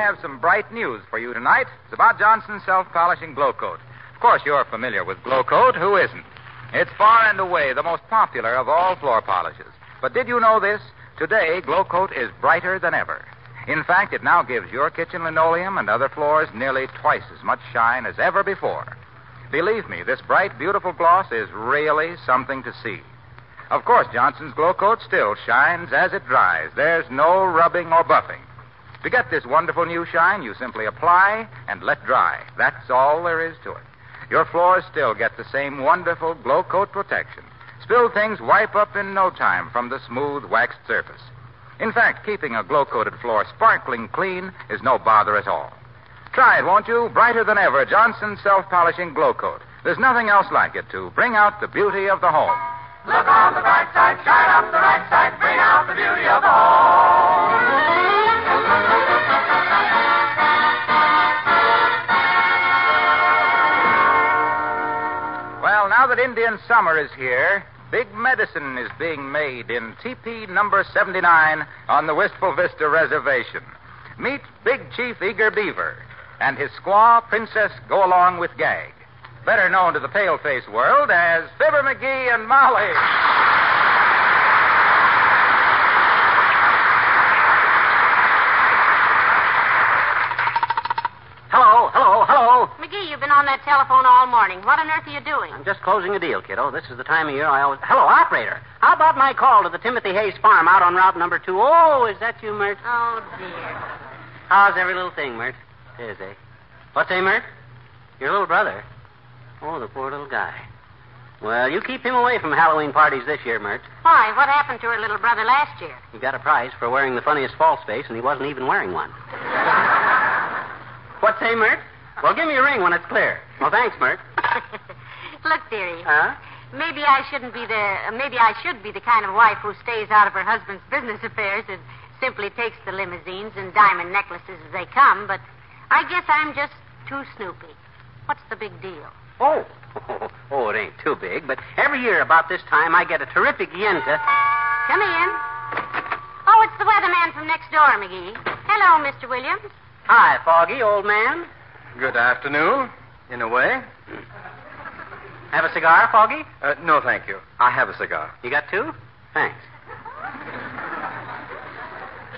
Have some bright news for you tonight. It's about Johnson's self polishing Glo-Coat. Of course, you're familiar with Glo-Coat. Who isn't? It's far and away the most popular of all floor polishes. But did you know this? Today, Glo-Coat is brighter than ever. In fact, it now gives your kitchen linoleum and other floors nearly twice as much shine as ever before. Believe me, this bright, beautiful gloss is really something to see. Of course, Johnson's Glo-Coat still shines as it dries. There's no rubbing or buffing. To get this wonderful new shine, you simply apply and let dry. That's all there is to it. Your floors still get the same wonderful Glo-Coat protection. Spilled things wipe up in no time from the smooth waxed surface. In fact, keeping a glow coated floor sparkling clean is no bother at all. Try it, won't you? Brighter than ever, Johnson's self polishing Glo-Coat. There's nothing else like it to bring out the beauty of the home. Look on the bright side, shine up the right side, bring out the beauty of the home. Well, now that Indian summer is here, big medicine is being made in TP number 79 on the Wistful Vista Reservation. Meet Big Chief Eager Beaver and his squaw, Princess Go Along with Gag, better known to the paleface world as Fibber McGee and Molly. Hello, hello, hello. McGee, you've been on that telephone all morning. What on earth are you doing? I'm just closing a deal, kiddo. This is the time of year I always. Hello, operator. How about my call to the Timothy Hayes farm out on Route Number Two? Oh, is that you, Mert? Oh, dear. How's every little thing, Mert? Is, eh? What's say, Mert? Your little brother. Oh, the poor little guy. Well, you keep him away from Halloween parties this year, Mert. Why, what happened to her little brother last year? He got a prize for wearing the funniest false face, and he wasn't even wearing one. what say, Mert? Well, give me a ring when it's clear. Well, thanks, Mert. Look, dearie. Huh? Maybe I shouldn't be the. Maybe I should be the kind of wife who stays out of her husband's business affairs and simply takes the limousines and diamond necklaces as they come. But I guess I'm just too snoopy. What's the big deal? Oh. Oh, it ain't too big, but every year about this time I get a terrific yenta. Come in. Oh, it's the weatherman from next door, McGee. Hello, Mr. Williams. Hi, Foggy, old man. Good afternoon, in a way. Have a cigar, Foggy? Uh, no, thank you. I have a cigar. You got two? Thanks.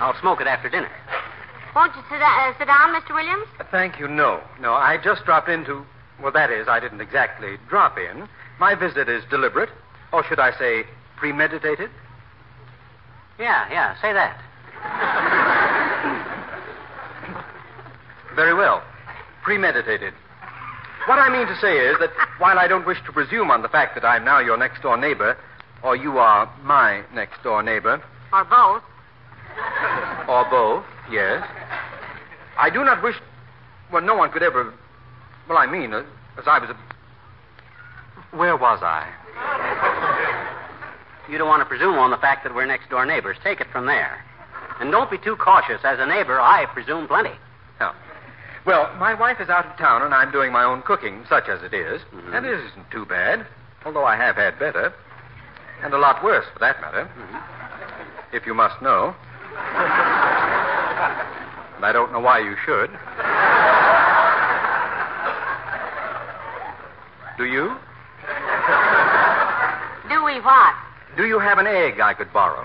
I'll smoke it after dinner. Won't you sit, uh, sit down, Mr. Williams? Uh, thank you, no. No, I just dropped in to. Well, that is, I didn't exactly drop in. My visit is deliberate, or should I say, premeditated? Yeah, yeah, say that. Very well. Premeditated. What I mean to say is that while I don't wish to presume on the fact that I'm now your next door neighbor, or you are my next door neighbor, Or both. or both, yes, I do not wish. Well, no one could ever. Well, I mean, uh, as I was. A... Where was I? You don't want to presume on the fact that we're next door neighbors. Take it from there. And don't be too cautious. As a neighbor, I presume plenty. Well, my wife is out of town, and I'm doing my own cooking, such as it is. Mhm. And it isn't too bad, although I have had better. And a lot worse, for that matter. If you must know. and I don't know why you should. Do you? Do we what? Do you have an egg I could borrow?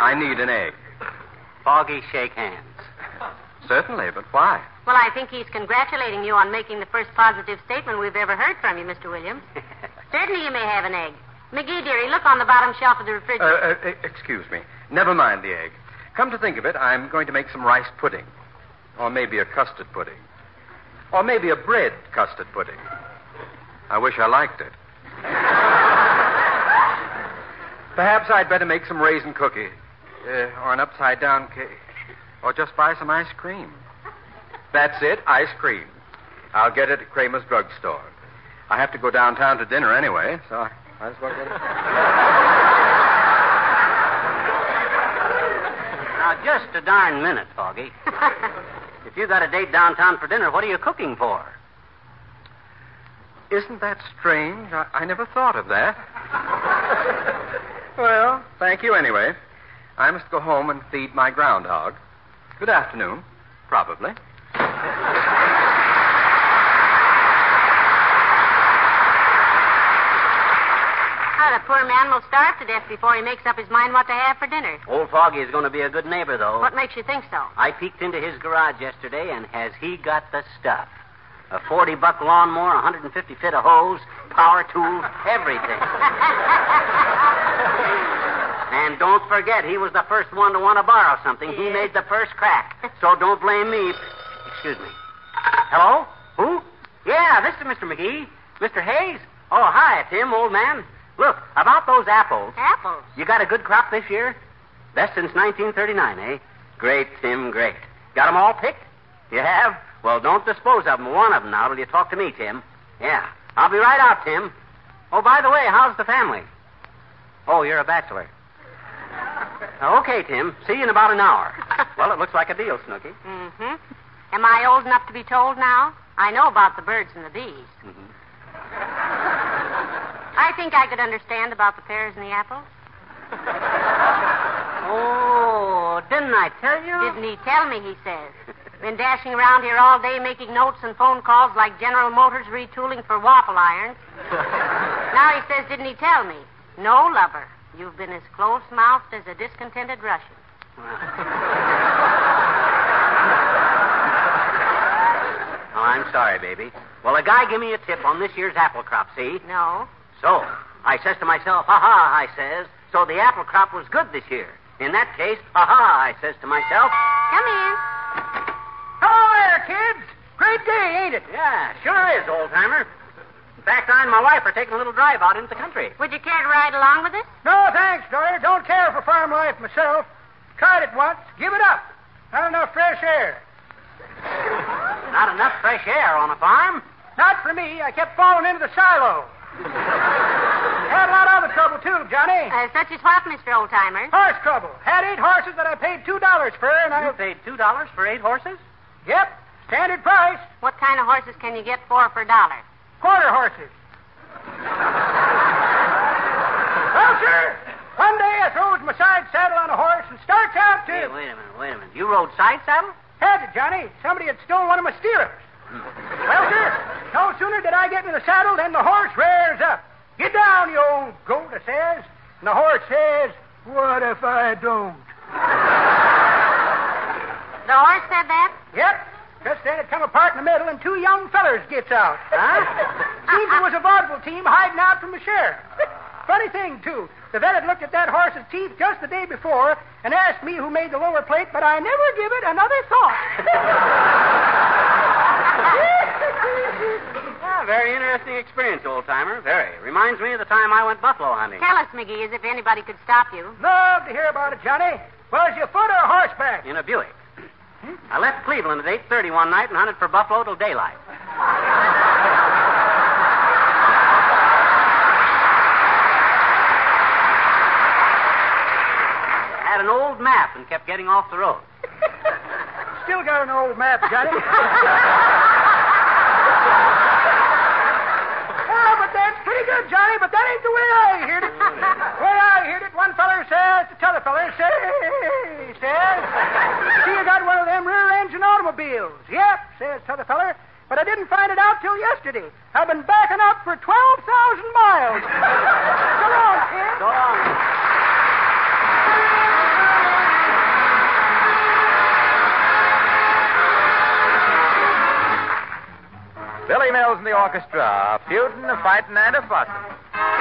I need an egg. Foggy, shake hands. Certainly, but why? Well, I think he's congratulating you on making the first positive statement we've ever heard from you, Mr. Williams. Certainly you may have an egg. McGee, dearie, look on the bottom shelf of the Uh, refrigerator. uh, e- excuse me. Never mind the egg. Come to think of it, I'm going to make some rice pudding. Or maybe a custard pudding. Or maybe a bread custard pudding. I wish I liked it. Perhaps I'd better make some raisin cookie. Uh, or an upside down cake. Or just buy some ice cream. That's it, ice cream. I'll get it at Kramer's drugstore. I have to go downtown to dinner anyway, so I might as well get it. Now, just a darn minute, Foggy. if you got a date downtown for dinner, what are you cooking for? Isn't that strange? I, I never thought of that. well, thank you anyway. I must go home and feed my groundhog. Good afternoon. Probably. Oh, the poor man will starve to death before he makes up his mind what to have for dinner. Old Foggy is going to be a good neighbor, though. What makes you think so? I peeked into his garage yesterday, and has he got the stuff? A 40 buck lawnmower, 150 fit of hose, power tools, everything. and don't forget, he was the first one to want to borrow something. He made the first crack. So don't blame me. Excuse me. Hello? Who? Yeah, this is Mr. McGee. Mr. Hayes? Oh, hi, Tim, old man. Look, about those apples. Apples. You got a good crop this year? Best since 1939, eh? Great, Tim, great. Got 'em all picked? You have? Well, don't dispose of 'em. One of 'em now till you talk to me, Tim. Yeah. I'll be right out, Tim. Oh, by the way, how's the family? Oh, you're a bachelor. Okay, Tim. See you in about an hour. well, it looks like a deal, Snooky. Mm-hmm. Am I old enough to be told now? I know about the birds and the bees. Mm-hmm. I think I could understand about the pears and the apples. Oh, didn't I tell you? Didn't he tell me, he says. Been dashing around here all day making notes and phone calls like General Motors retooling for waffle irons. now he says, didn't he tell me? No, lover. You've been as close mouthed as a discontented Russian. Oh, I'm sorry, baby. Well, a guy give me a tip on this year's apple crop, see? No. So, I says to myself, ha ha, I says, so the apple crop was good this year. In that case, ha ha, I says to myself, Come in. Hello there, kids. Great day, ain't it? Yeah, sure is, old timer. In fact, I and my wife are taking a little drive out into the country. Would you care to ride along with us? No, thanks, Dory. Don't care for farm life myself. Tried it once. Give it up. Not enough fresh air. Not enough fresh air on a farm. Not for me. I kept falling into the silo. Had a lot of other trouble, too, Johnny. Uh, such as what, Mr. Oldtimer? Horse trouble. Had eight horses that I paid $2 for, and I... You paid two dollars for eight horses? Yep, standard price. What kind of horses can you get four for a dollar? Quarter horses. well, sir, one day I throws my side saddle on a horse and starts out to... Hey, wait a minute, wait a minute. You rode side saddle? Had it, Johnny. Somebody had stolen one of my steers. well, sir, no sooner did I get in the saddle than the horse rears up. Get down, you old goat, I says. And the horse says, What if I don't? The horse said that? Yep. Just then it come apart in the middle and two young fellers gets out. Huh? Seems it was a vaudeville team hiding out from the sheriff. Funny thing, too. The vet had looked at that horse's teeth just the day before and asked me who made the lower plate, but I never give it another thought. Yeah, very interesting experience, old timer. Very. Reminds me of the time I went buffalo hunting. Tell us, McGee, as if anybody could stop you. Love to hear about it, Johnny. Was you foot or horseback? In a Buick. I left Cleveland at 8.30 one night and hunted for buffalo till daylight. Had an old map and kept getting off the road. Still got an old map, Johnny. oh, but that's pretty good, Johnny, but that ain't the way I heard it. the way I heard it, one feller says to t'other feller, say, says, see, you got one of them rear-engine automobiles. Yep, says t'other feller, but I didn't find it out till yesterday. I've been backing up for 12,000 miles. so long, kid. So long. Billy Mills and the orchestra, a feuding, a fighting, and a fussing.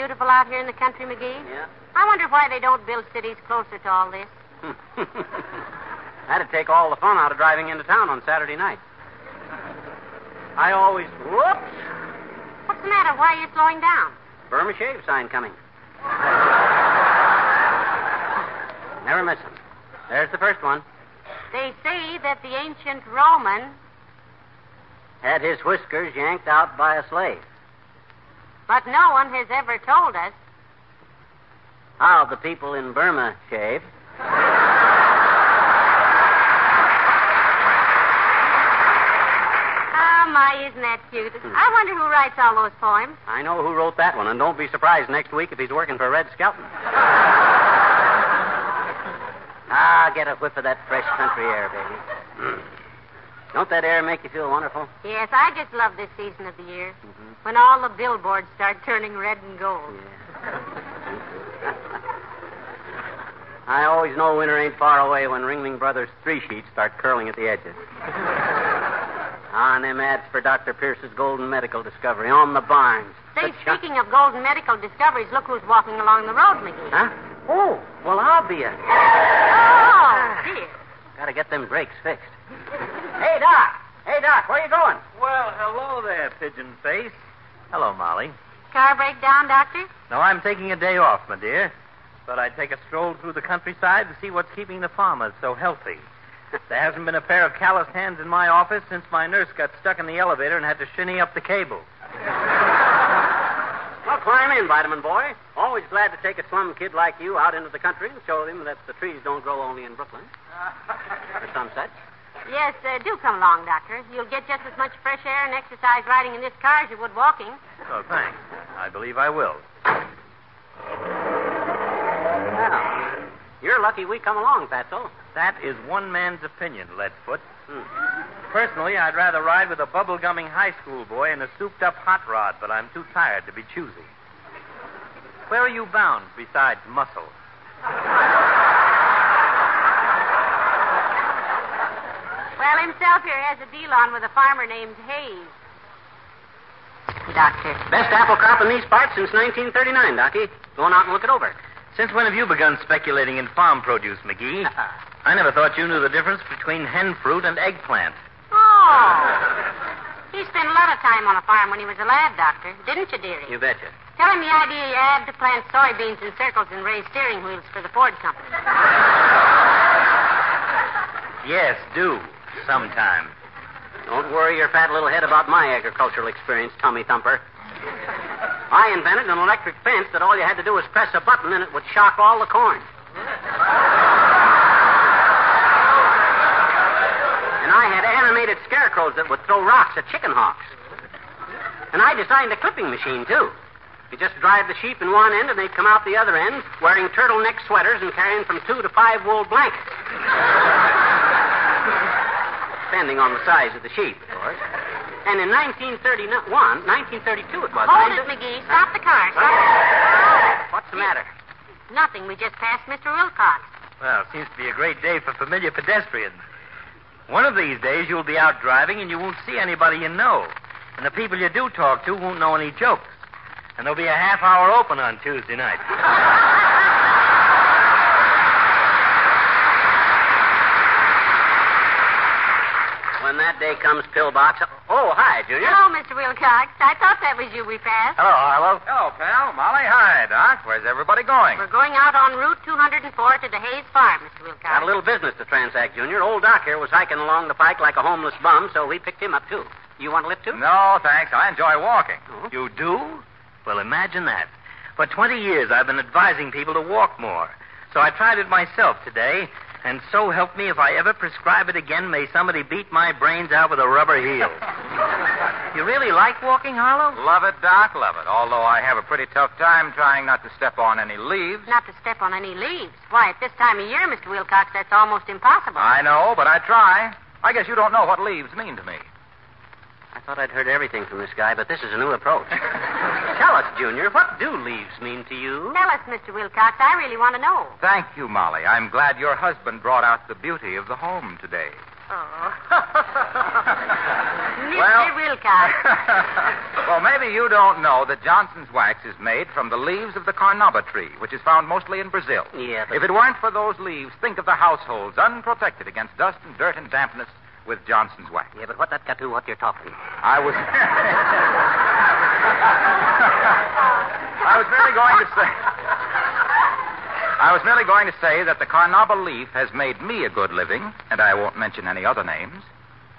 Out here in the country, McGee? Yeah. I wonder why they don't build cities closer to all this. That'd take all the fun out of driving into town on Saturday night. I always. Whoops! What's the matter? Why are you slowing down? Burma shave sign coming. Never miss 'em. There's the first one. They say that the ancient Roman, Had his whiskers yanked out by a slave. But no one has ever told us. How the people in Burma shave. Oh, my, isn't that cute? I wonder who writes all those poems. I know who wrote that one, and don't be surprised next week if he's working for Red Skelton. ah, get a whiff of that fresh country air, baby. Mm. Don't that air make you feel wonderful? Yes, I just love this season of the year. Mm-hmm. When all the billboards start turning red and gold. I always know winter ain't far away when Ringling Brothers three sheets start curling at the edges. Ah, on them ads for Dr. Pierce's golden medical discovery on the barns. Say, The speaking of golden medical discoveries, look who's walking along the road, McGee. Huh? Oh, well, I'll be a. Oh, dear. Gotta get them brakes fixed. Hey, Doc. Hey, Doc, where are you going? Well, hello there, Pigeon Face. Hello, Molly. Car breakdown, Doctor? No, I'm taking a day off, my dear. Thought I'd take a stroll through the countryside to see what's keeping the farmers so healthy. There hasn't been a pair of calloused hands in my office since my nurse got stuck in the elevator and had to shinny up the cable. Well, climb in, Vitamin Boy. Always glad to take a slum kid like you out into the country and show him that the trees don't grow only in Brooklyn. or some such. Yes, uh, do come along, Doctor. You'll get just as much fresh air and exercise riding in this car as you would walking. Oh, thanks. I believe I will. Well, you're lucky we come along, Fatso. That is one man's opinion, Leadfoot. Hmm. Personally, I'd rather ride with a bubble-gumming high school boy in a souped-up hot rod, but I'm too tired to be choosy. Where are you bound besides muscle? Well, himself here has a deal on with a farmer named Hayes. Doctor. Best apple crop in these parts since 1939, Docky. Go on out and look it over. Since when have you begun speculating in farm produce, McGee? I never thought you knew the difference between hen fruit and eggplant. Oh. He spent a lot of time on a farm when he was a lad, Doctor. Didn't you, dearie? You betcha. Tell him the idea you had to plant soybeans in circles and raise steering wheels for the Ford Company. Yes, do. Sometime. Don't worry your fat little head about my agricultural experience, Tommy Thumper. I invented an electric fence that all you had to do was press a button and it would shock all the corn. And I had animated scarecrows that would throw rocks at chicken hawks. And I designed a clipping machine, too. You just drive the sheep in one end and they'd come out the other end wearing turtleneck sweaters and carrying from two to five wool blankets. Depending on the size of the sheep, of course. And in 1931, 1932 it was. Hold I it, do- McGee. Stop the car. Stop it. What's the matter? Nothing. We just passed Mr. Wilcox. Well, it seems to be a great day for familiar pedestrians. One of these days, you'll be out driving and you won't see anybody you know. And the people you do talk to won't know any jokes. And there'll be a half hour open on Tuesday night. When that day comes, pillbox. Oh, hi, Junior. Hello, Mr. Wilcox. I thought that was you we passed. Hello, Harlow. Hello, pal. Molly, hi, Doc. Where's everybody going? We're going out on Route 204 to the Hayes Farm, Mr. Wilcox. Got a little business to transact, Junior. Old Doc here was hiking along the pike like a homeless bum, so we picked him up, too. You want a lift, too? No, thanks. I enjoy walking. Oh. You do? Well, imagine that. For 20 years, I've been advising people to walk more. So I tried it myself today, and so help me if I ever prescribe it again, may somebody beat my brains out with a rubber heel. you really like walking, Harlow? Love it, Doc. Love it. Although I have a pretty tough time trying not to step on any leaves. Not to step on any leaves. Why, at this time of year, Mr. Wilcox, that's almost impossible. I know, but I try. I guess you don't know what leaves mean to me. I thought I'd heard everything from this guy, but this is a new approach. Tell us, Junior, what do leaves mean to you? Tell us, Mr. Wilcox. I really want to know. Thank you, Molly. I'm glad your husband brought out the beauty of the home today. Oh. Mr. Well- Wilcox. well, maybe you don't know that Johnson's wax is made from the leaves of the carnauba tree, which is found mostly in Brazil. Yeah, but If it weren't for those leaves, think of the households unprotected against dust and dirt and dampness with Johnson's wax. yeah, but what that got to do what you're talking? I was. I was merely going to say. I was merely going to say that the carnauba leaf has made me a good living, and I won't mention any other names.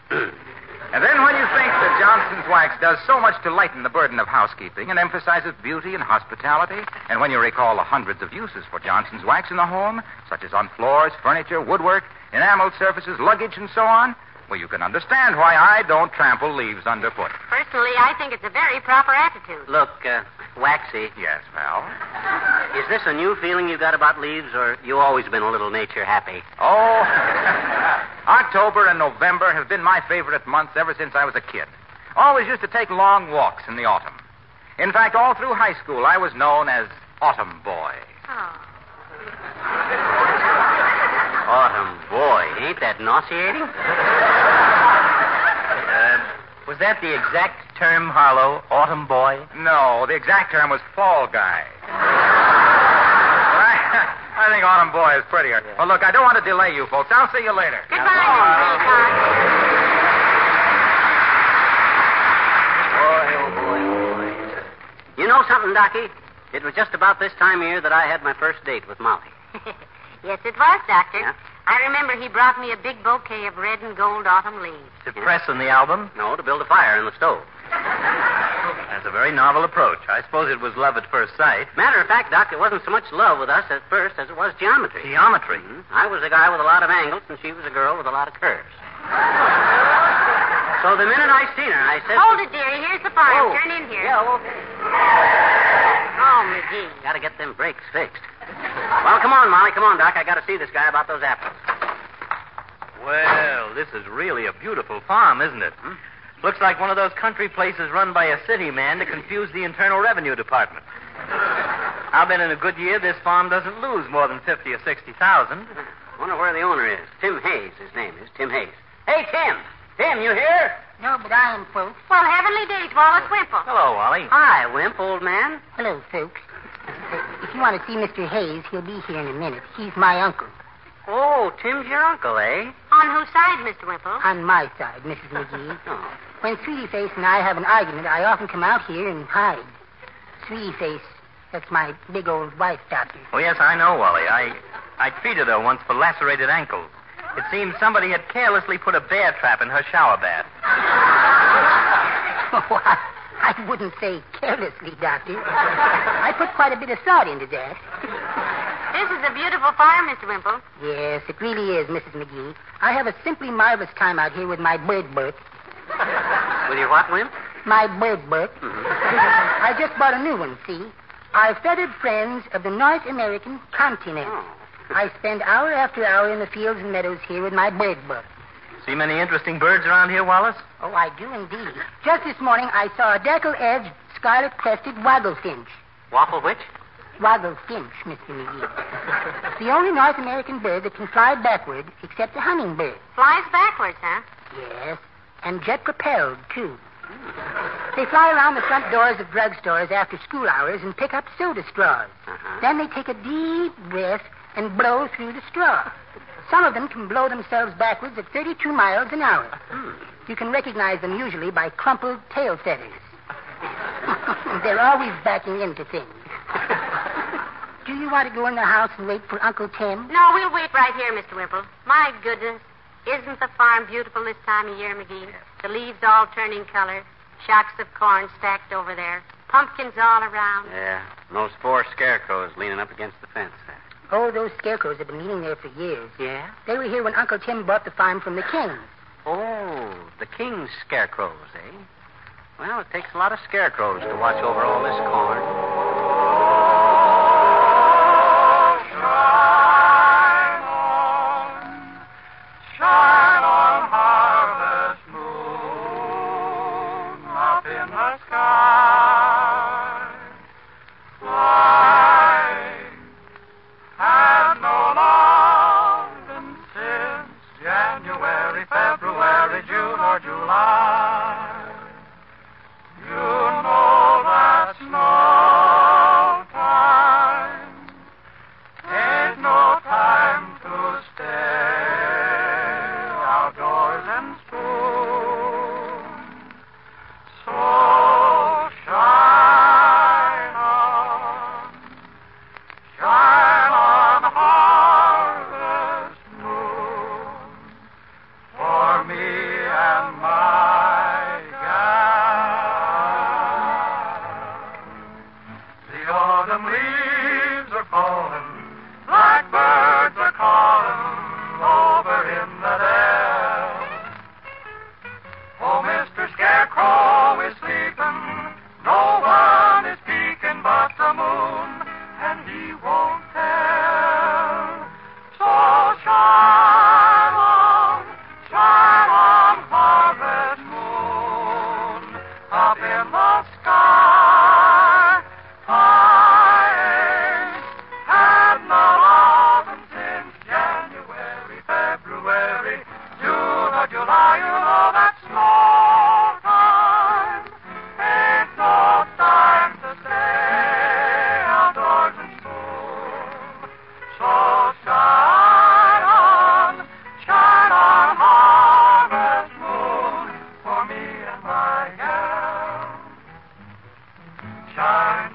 and then when you think that Johnson's wax does so much to lighten the burden of housekeeping and emphasizes beauty and hospitality, and when you recall the hundreds of uses for Johnson's wax in the home, such as on floors, furniture, woodwork, enameled surfaces, luggage, and so on, well, you can understand why I don't trample leaves underfoot. Personally, I think it's a very proper attitude. Look, uh, Waxy, Yes, Val. is this a new feeling you got about leaves, or you always been a little nature happy? Oh, October and November have been my favorite months ever since I was a kid. Always used to take long walks in the autumn. In fact, all through high school, I was known as Autumn Boy. Oh. Autumn, boy, ain't that nauseating? Uh, was that the exact term, Harlow? Autumn boy? No, the exact term was fall guy. I, I think Autumn Boy is prettier. Well, look, I don't want to delay you folks. I'll see you later. Goodbye, Mr. Wilcox. Boy, oh boy, oh boy. You know something, Docky? It was just about this time of year that I had my first date with Molly. yes, it was, Doctor. Yeah? I remember he brought me a big bouquet of red and gold autumn leaves. To press on the album? No, to build a fire in the stove. That's a very novel approach. I suppose it was love at first sight. Matter of fact, Doc, it wasn't so much love with us at first as it was geometry. Geometry. Mhm. I was a guy with a lot of angles, and she was a girl with a lot of curves. so the minute I seen her, I said, Hold it, dearie. Here's the fire. Oh. Turn in here. Yeah, okay. Oh, McGee. Gotta get them brakes fixed. Well, come on, Molly. Come on, Doc. I gotta see this guy about those apples. Well, this is really a beautiful farm, isn't it? Hmm? Looks like one of those country places run by a city man to confuse the Internal Revenue Department. I'll bet in a good year this farm doesn't lose more than fifty or sixty thousand. Wonder where the owner is. Tim Hayes, his name is. Tim Hayes. Hey, Tim. Tim, you here? No, but I am, folks. Well, heavenly days, Wallace Wimple. Hello, Wally. Hi, Wimp, old man. Hello, folks. Uh, if you want to see Mr. Hayes, he'll be here in a minute. He's my uncle. Oh, Tim's your uncle, eh? On whose side, Mr. Wimple? On my side, Mrs. McGee. Oh. When Sweetie Face and I have an argument, I often come out here and hide. Sweetie Face, that's my big old wife, Doctor. Oh, yes, I know, Wally. I, I treated her once for lacerated ankles. It seems somebody had carelessly put a bear trap in her shower bath. Oh, I, I wouldn't say carelessly, Doctor. I put quite a bit of thought into that. This is a beautiful farm, Mr. Wimple. Yes, it really is, Mrs. McGee. I have a simply marvelous time out here with my bird book. With your what, Wimp? My bird book. Mm-hmm. I just bought a new one, see? Our feathered friends of the North American continent. Oh. I spend hour after hour in the fields and meadows here with my bird book. See many interesting birds around here, Wallace? Oh, I do indeed. Just this morning, I saw a deckle-edged, scarlet-crested wagglefinch. Waffle which? Wagglefinch, Mr. McGee. It's the only North American bird that can fly backward except the hummingbird. Flies backwards, huh? Yes, and jet-propelled, too. They fly around the front doors of drugstores after school hours and pick up soda straws. Uh-huh. Then they take a deep breath and blow through the straw. Some of them can blow themselves backwards at 32 miles an hour. Hmm. You can recognize them usually by crumpled tail feathers. They're always backing into things. Do you want to go in the house and wait for Uncle Tim? No, we'll wait right here, Mr. Wimple. My goodness. Isn't the farm beautiful this time of year, McGee? The leaves all turning color, shocks of corn stacked over there, pumpkins all around. Yeah. And those four scarecrows leaning up against the fence there. Oh, those scarecrows have been meeting there for years. Yeah? They were here when Uncle Tim bought the farm from the king. Oh, the king's scarecrows, eh? Well, it takes a lot of scarecrows to watch over all this corn. Shine on, shine on, harvest moon, up in the sky.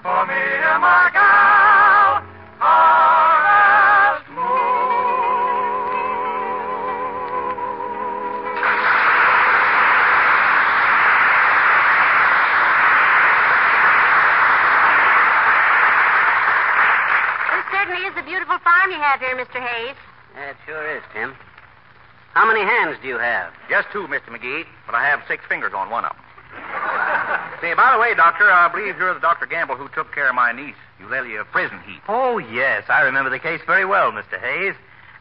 For me and my gal, harvest moon. This certainly is a beautiful farm you have here, Mr. Hayes. It sure is, Tim. How many hands do you have? Just two, Mr. McGee, but I have six fingers on one of them. Say, by the way, Doctor, I believe you're the Dr. Gamble who took care of my niece, Eulalia Prison Heap. Oh, yes, I remember the case very well, Mr. Hayes.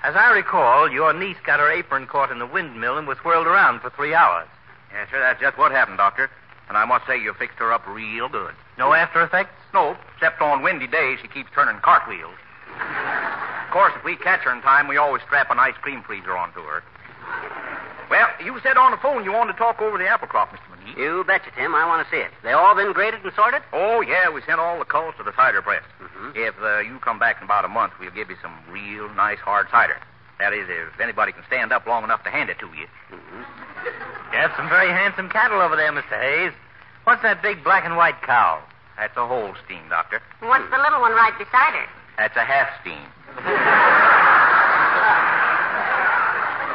As I recall, your niece got her apron caught in the windmill and was whirled around for three hours. Yes, sir, that's just what happened, Doctor. And I must say you fixed her up real good. No after effects? No, except on windy days, she keeps turning cartwheels. Of course, if we catch her in time, we always strap an ice cream freezer onto her. Well, you said on the phone you wanted to talk over the apple crop, Mr. McGee. You betcha, Tim. I want to see it. They all been graded and sorted? Oh, yeah, we sent all the culls to the cider press. Mhm. If uh, you come back in about a month, we'll give you some real nice hard cider. That is, if anybody can stand up long enough to hand it to you. You have some very handsome cattle over there, Mr. Hayes. What's that big black and white cow? That's a Holstein, Doctor. What's the little one right beside her? That's a Halfstein.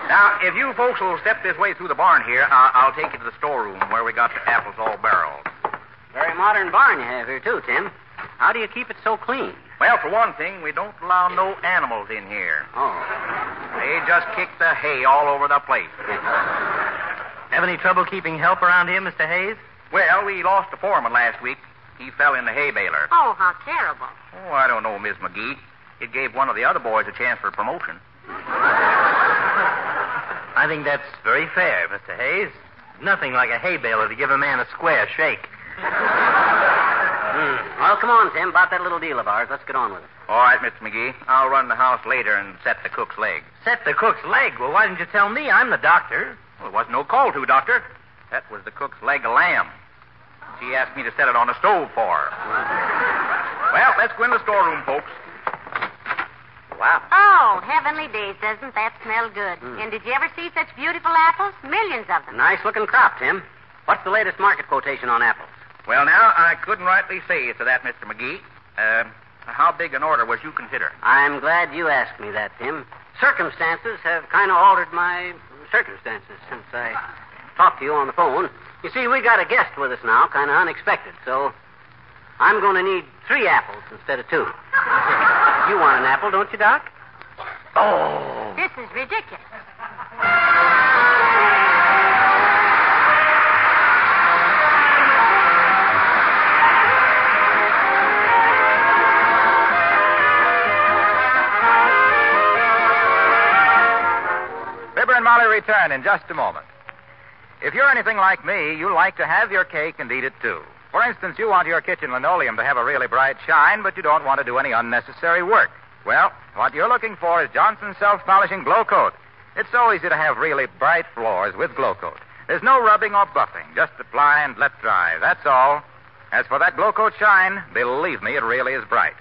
now, if you folks will step this way through the barn here, I'll, I'll take you to the storeroom where we got the apples all barreled. Very modern barn you have here, too, Tim. How do you keep it so clean? Well, for one thing, we don't allow no animals in here. Oh. They just kick the hay all over the place. Have any trouble keeping help around here, Mr. Hayes? Well, we lost a foreman last week. He fell in the hay baler. Oh, how terrible. Oh, I don't know, Miss McGee. It gave one of the other boys a chance for promotion. I think that's very fair, Mr. Hayes. Nothing like a hay baler to give a man a square shake. Hmm. Well, come on, Tim. About that little deal of ours. Let's get on with it. All right, Mr. McGee. I'll run the house later and set the cook's leg. Set the cook's leg. Well, why didn't you tell me? I'm the doctor. Well, there wasn't no call to, Doctor. That was the cook's leg of lamb. She asked me to set it on the stove for her. Well, let's go in the storeroom, folks. Wow. Oh, heavenly days, doesn't that smell good? And did you ever see such beautiful apples? Millions of them. Nice looking crop, Tim. What's the latest market quotation on apples? Well, now, I couldn't rightly say to that, Mr. McGee. Uh, how big an order was you considering? I'm glad you asked me that, Tim. Circumstances have kind of altered my circumstances since I talked to you on the phone. You see, we got a guest with us now, kind of unexpected, so I'm going to need three apples instead of two. you want an apple, don't you, Doc? Oh. This is ridiculous. Fibber and Molly return in just a moment. If you're anything like me, you like to have your cake and eat it too. For instance, you want your kitchen linoleum to have a really bright shine, but you don't want to do any unnecessary work. Well, what you're looking for is Johnson's self-polishing Glo-Coat. It's so easy to have really bright floors with Glo-Coat. There's no rubbing or buffing. Just apply and let dry. That's all. As for that Glo-Coat shine, believe me, it really is bright.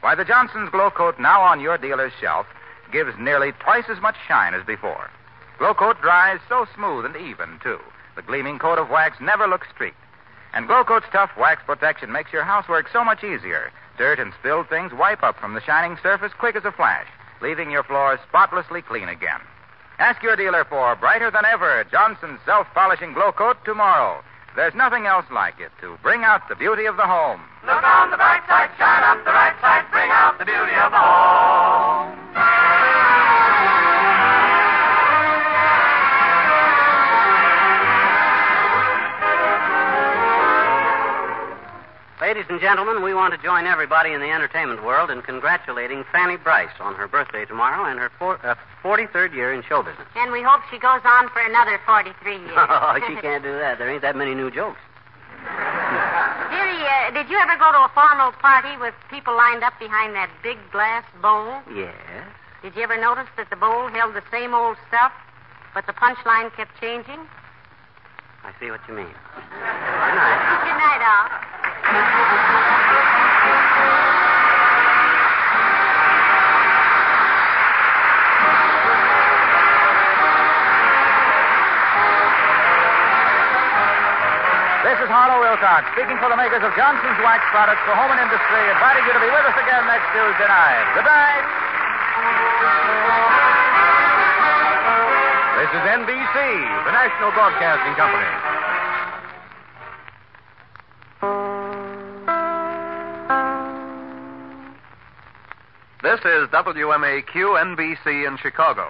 Why, the Johnson's Glo-Coat now on your dealer's shelf gives nearly twice as much shine as before. Glo-Coat dries so smooth and even, too. The gleaming coat of wax never looks streaked. And Glo-Coat's tough wax protection makes your housework so much easier. Dirt and spilled things wipe up from the shining surface quick as a flash, leaving your floors spotlessly clean again. Ask your dealer for brighter than ever Johnson's self polishing Glo-Coat tomorrow. There's nothing else like it to bring out the beauty of the home. Look on the bright side, shine up the right side, bring out the beauty of the home. Ladies and gentlemen, we want to join everybody in the entertainment world in congratulating Fanny Brice on her birthday tomorrow and her four, uh, 43rd year in show business. And we hope she goes on for another 43 years. Oh, she can't do that. There ain't that many new jokes. Dearie, uh, did you ever go to a formal party with people lined up behind that big glass bowl? Yes. Did you ever notice that the bowl held the same old stuff, but the punchline kept changing? I see what you mean. Good night. Good night, all. This is Harlow Wilcox, speaking for the makers of Johnson's Wax Products for Home and Industry, inviting you to be with us again next Tuesday night. Good night. This is NBC, the National Broadcasting Company. This is WMAQ NBC in Chicago.